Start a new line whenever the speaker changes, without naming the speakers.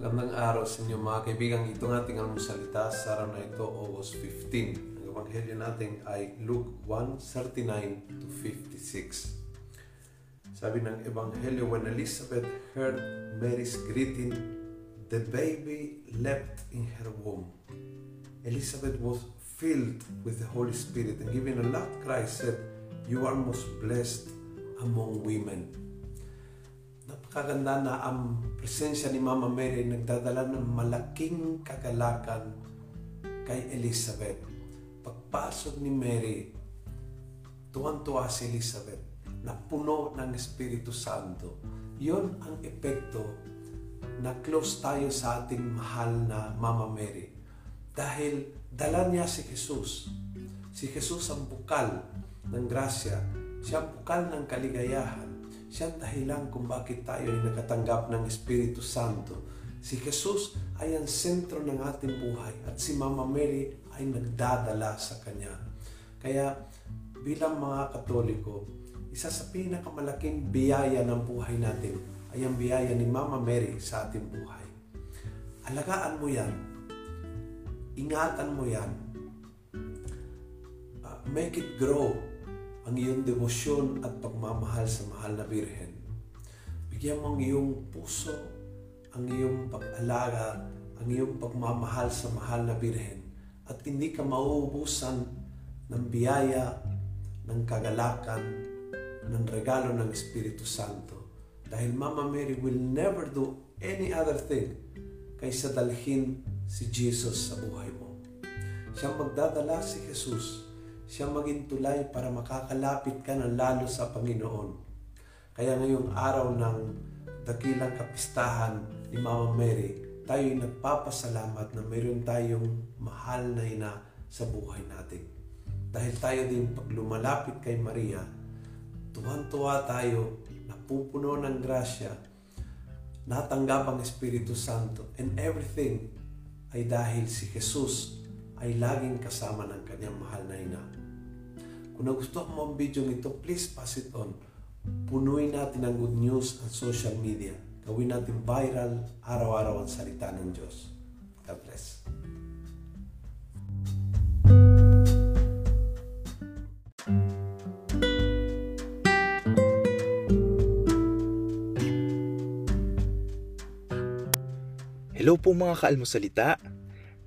mga kaibigan, ito ng ating almusalita sa araw na ito, August 15. Ang ebanghelyo natin ay Luke 1:39 to 56. Sabi ng ebanghelyo, when Elizabeth heard Mary's greeting, the baby leapt in her womb. Elizabeth was filled with the Holy Spirit and giving a loud cry said, You are most blessed among women napakaganda na ang presensya ni Mama Mary nagdadala ng malaking kagalakan kay Elizabeth. Pagpasok ni Mary, tuwan-tuwa si Elizabeth na puno ng Espiritu Santo. Yon ang epekto na close tayo sa ating mahal na Mama Mary. Dahil dala niya si Jesus. Si Jesus ang bukal ng grasya. Siya ang bukal ng kaligayahan siya dahilan kung bakit tayo ay nakatanggap ng Espiritu Santo. Si Jesus ay ang sentro ng ating buhay at si Mama Mary ay nagdadala sa Kanya. Kaya bilang mga Katoliko, isa sa pinakamalaking biyaya ng buhay natin ay ang biyaya ni Mama Mary sa ating buhay. Alagaan mo yan. Ingatan mo yan. Uh, make it grow ang iyong debosyon at pagmamahal sa mahal na Birhen. Bigyan mo ang iyong puso, ang iyong pag-alaga, ang iyong pagmamahal sa mahal na Birhen at hindi ka mauubusan ng biyaya, ng kagalakan, ng regalo ng Espiritu Santo. Dahil Mama Mary will never do any other thing kaysa dalhin si Jesus sa buhay mo. Siya magdadala si Jesus siya maging tulay para makakalapit ka ng lalo sa Panginoon. Kaya ngayong araw ng dakilang kapistahan ni Mama Mary, tayo ay nagpapasalamat na mayroon tayong mahal na ina sa buhay natin. Dahil tayo din pag lumalapit kay Maria, tuwan-tuwa tayo, napupuno ng grasya, natanggap ang Espiritu Santo, and everything ay dahil si Jesus ay laging kasama ng kanyang mahal na ina. Kung nagustuhan mo ang video nito, please pass it on. Punuin natin ang good news ang social media. Gawin natin viral araw-araw ang salita ng Diyos. God bless.
Hello po mga kaalmosalita.